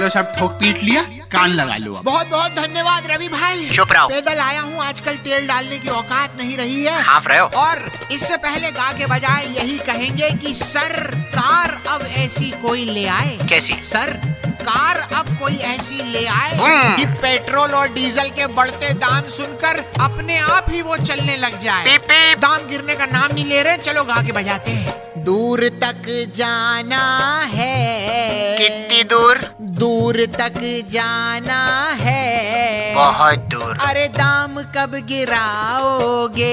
चलो सब ठोक पीट लिया कान लगा लो अब। बहुत बहुत धन्यवाद रवि भाई। चुप रहो। पैदल आया हूँ आजकल तेल डालने की औकात नहीं रही है। हाँ रहे हो। और इससे पहले गा के बजाय यही कहेंगे कि सर कार अब ऐसी कोई ले आए। कैसी? सर कार अब कोई ऐसी ले आए हम्म। कि पेट्रोल और डीजल के बढ़ते दाम सुनकर अपने आप ही वो चलने लग जाए। पे पे। दाम गिरने का नाम नहीं ले रहे चलो गा के बजाते हैं। दूर तक जाना है। कितनी दूर? दूर तक जाना है। बहुत दूर। अरे दाम कब गिराओगे?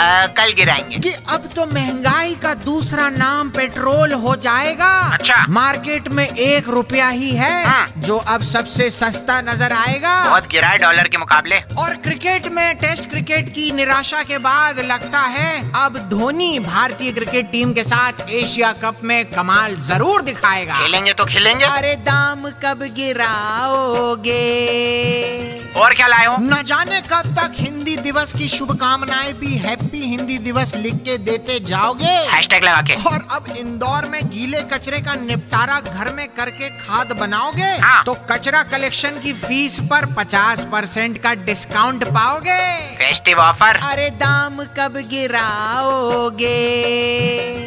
आ, कल गिराएँगे। कि अब तो महँगाई का दूसरा नाम पेट्रोल हो जाएगा। अच्छा। मार्केट में एक रुपया ही है हाँ। जो अब सबसे सस्ता नज़र आएगा। बहुत गिरा है डॉलर के मुकाबले। और क्रिकेट में टेस्ट क्रिकेट की निराशा के बाद लगता है अब धोनी भारतीय क्रिकेट टीम के साथ एशिया कप में कमाल ज़रूर दिखाएगा। खेलेंगे तो खिलेंगे। अरे दाम कब गिराओगे? और क्या लाए हो? न जाने कब तक हिंदी दिवस की शुभकामनाएँ भी हैप्पी हिंदी दिवस लिख के देते जाओगे। हैशटैग लगा के। और अब इंदौर में गीले कचरे का निपटारा घर में करके खाद बनाओगे हाँ। तो कचरा कलेक्शन की फ़ीस पर 50 परसेंट का डिस्काउंट पाओगे। फेस्टिव ऑफ़र अरे दाम कब गिराओगे?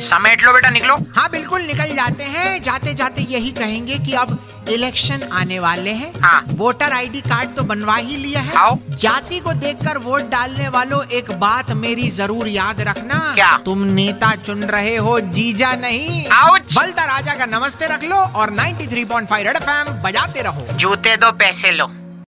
समेट लो बेटा निकलो हाँ बिल्कुल निकल जाते हैं जाते जाते यही कहेंगे कि अब इलेक्शन आने वाले हैं हाँ। वोटर आईडी कार्ड तो बनवा ही लिया है आओ। जाति को देखकर वोट डालने वालों एक बात मेरी ज़रूर याद रखना क्या? तुम नेता चुन रहे हो जीजा नहीं। बलता राजा का नमस्ते रख लो और 93.5 पॉइंट फाइव बजाते रहो जूते दो पैसे लो